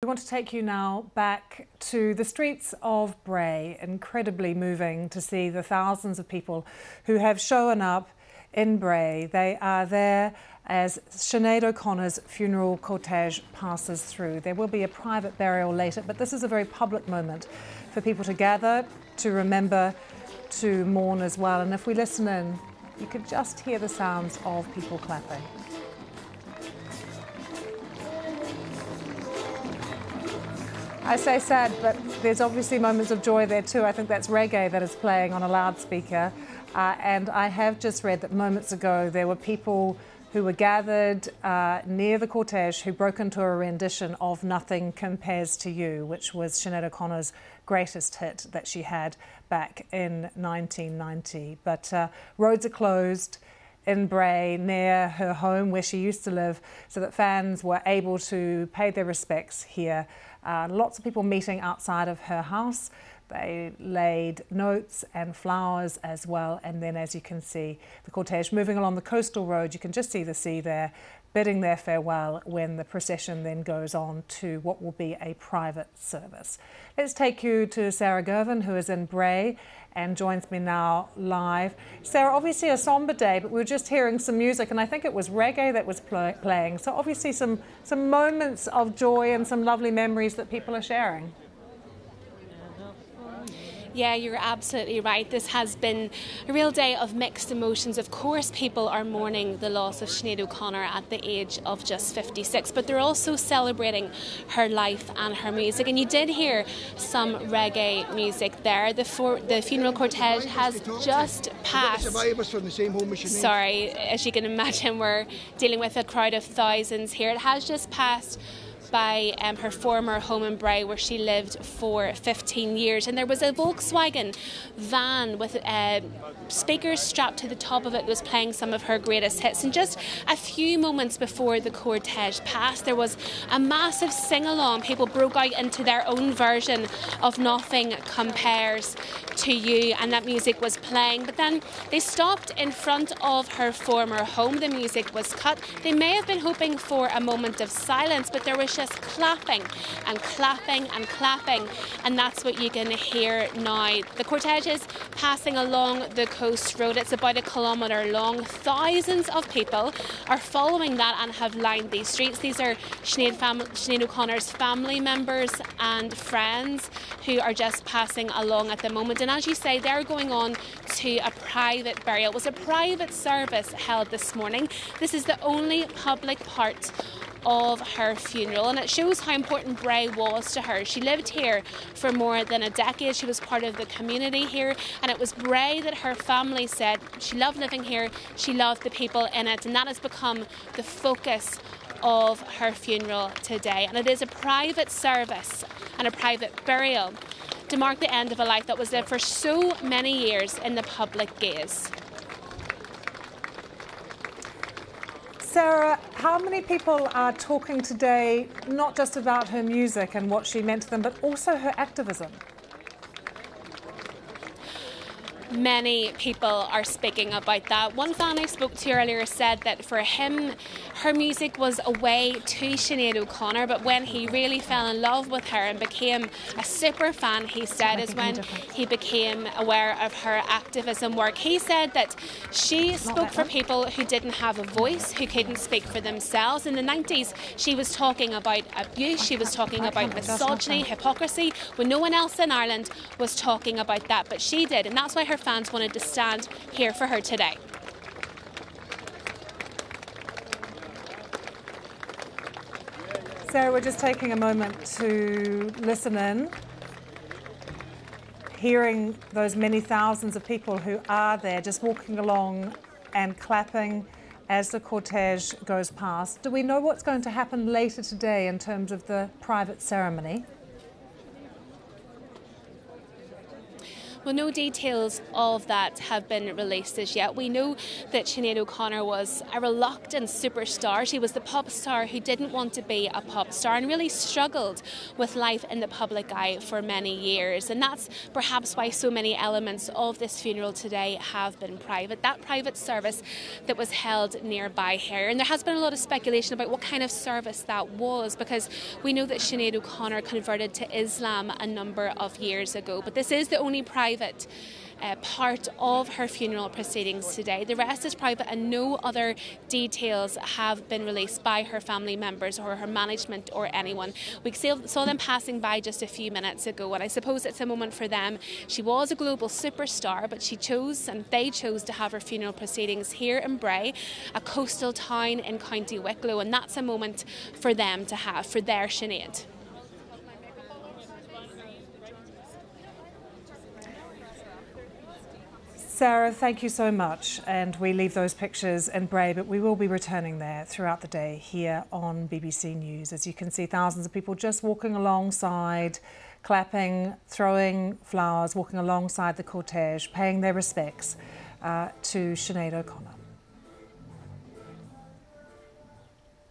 We want to take you now back to the streets of Bray. Incredibly moving to see the thousands of people who have shown up in Bray. They are there as Sinead O'Connor's funeral cortege passes through. There will be a private burial later, but this is a very public moment for people to gather, to remember, to mourn as well. And if we listen in, you could just hear the sounds of people clapping. I say sad, but there's obviously moments of joy there too. I think that's reggae that is playing on a loudspeaker. Uh, and I have just read that moments ago there were people who were gathered uh, near the cortege who broke into a rendition of Nothing Compares to You, which was Sinead O'Connor's greatest hit that she had back in 1990. But uh, roads are closed in Bray near her home where she used to live so that fans were able to pay their respects here. Uh, lots of people meeting outside of her house. They laid notes and flowers as well. And then, as you can see, the cortege moving along the coastal road, you can just see the sea there, bidding their farewell when the procession then goes on to what will be a private service. Let's take you to Sarah Girvin, who is in Bray and joins me now live. Sarah, obviously a somber day, but we were just hearing some music, and I think it was reggae that was pl playing. So obviously some some moments of joy and some lovely memories that people are sharing. Yeah, you're absolutely right. This has been a real day of mixed emotions. Of course, people are mourning the loss of Sinead O'Connor at the age of just 56, but they're also celebrating her life and her music. And you did hear some reggae music there. The, for, the funeral cortege has just passed. Sorry, as you can imagine, we're dealing with a crowd of thousands here. It has just passed by um, her former home in Bray where she lived for 15 years. And there was a Volkswagen van with uh, speakers strapped to the top of it that was playing some of her greatest hits. And just a few moments before the cortege passed, there was a massive sing along. People broke out into their own version of Nothing Compares to You, and that music was playing. But then they stopped in front of her former home. The music was cut. They may have been hoping for a moment of silence, but there was just clapping and clapping and clapping, and that's what you can hear now. The cortege is passing along the coast road. It's about a kilometre long. Thousands of people are following that and have lined these streets. These are Sinead, fam- Sinead O'Connor's family members and friends who are just passing along at the moment. And as you say, they're going on to a private burial. It was a private service held this morning. This is the only public part of her funeral, and it shows how important Bray was to her. She lived here for more than a decade, she was part of the community here, and it was Bray that her family said she loved living here, she loved the people in it, and that has become the focus of her funeral today. And it is a private service and a private burial to mark the end of a life that was lived for so many years in the public gaze. Sarah, how many people are talking today not just about her music and what she meant to them, but also her activism? Many people are speaking about that. One fan I spoke to earlier said that for him, her music was a way to Sinead O'Connor, but when he really fell in love with her and became a super fan, he said, is when he became aware of her activism work. He said that she spoke for people who didn't have a voice, who couldn't speak for themselves. In the 90s, she was talking about abuse, she was talking about misogyny, hypocrisy, when no one else in Ireland was talking about that, but she did, and that's why her fans wanted to stand here for her today. Sarah, we're just taking a moment to listen in, hearing those many thousands of people who are there just walking along and clapping as the cortege goes past. Do we know what's going to happen later today in terms of the private ceremony? Well, no details of that have been released as yet. We know that Sinead O'Connor was a reluctant superstar. She was the pop star who didn't want to be a pop star and really struggled with life in the public eye for many years. And that's perhaps why so many elements of this funeral today have been private. That private service that was held nearby here. And there has been a lot of speculation about what kind of service that was because we know that Sinead O'Connor converted to Islam a number of years ago. But this is the only private uh, part of her funeral proceedings today. The rest is private, and no other details have been released by her family members or her management or anyone. We saw them passing by just a few minutes ago, and I suppose it's a moment for them. She was a global superstar, but she chose and they chose to have her funeral proceedings here in Bray, a coastal town in County Wicklow, and that's a moment for them to have for their Sinead. Sarah, thank you so much. And we leave those pictures in Bray, but we will be returning there throughout the day here on BBC News. As you can see, thousands of people just walking alongside, clapping, throwing flowers, walking alongside the cortege, paying their respects uh, to Sinead O'Connor.